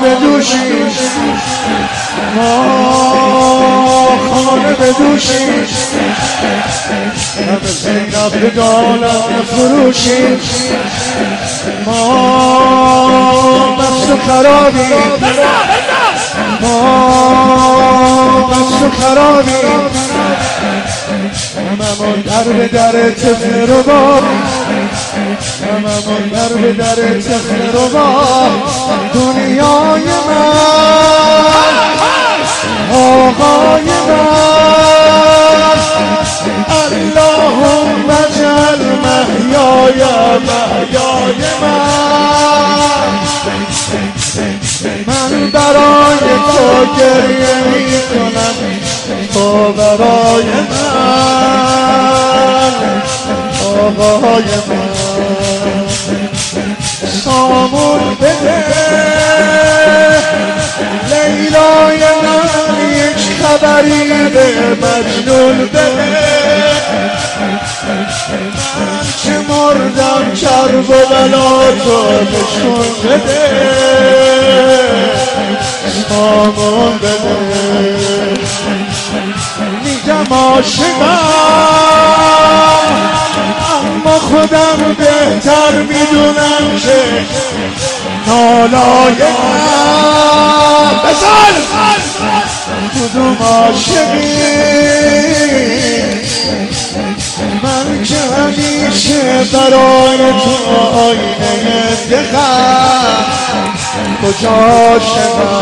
به دوشی ما خانه به دوشی همه زینب دانم فروشی ما بس و خرابی ما و خرابی هممون در به در تفل رو با هممون در به در تفل رو با دنیای محیای من من برای تو گریه می کنم تو برای من آقای من سامون بده لیلای من یک خبری به مجنون بده مردم کرب و بلا تو نشون بده. سامون بده. میگم عاشقم. اما خودم بهتر می‌دونم که نالایقم. بزن کدوم عاشقی؟ همیشه برای تو آینه دقم کجا شدم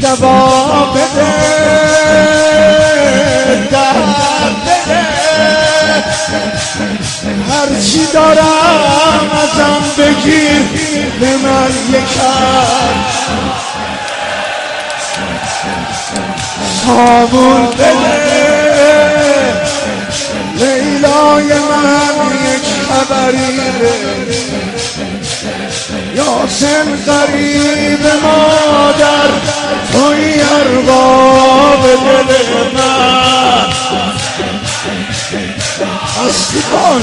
دوا بده. هرچی دارم ازم بگیر به من یکم صابون بده. یاسم قریب مادر توی ارباب دل من. هستی کن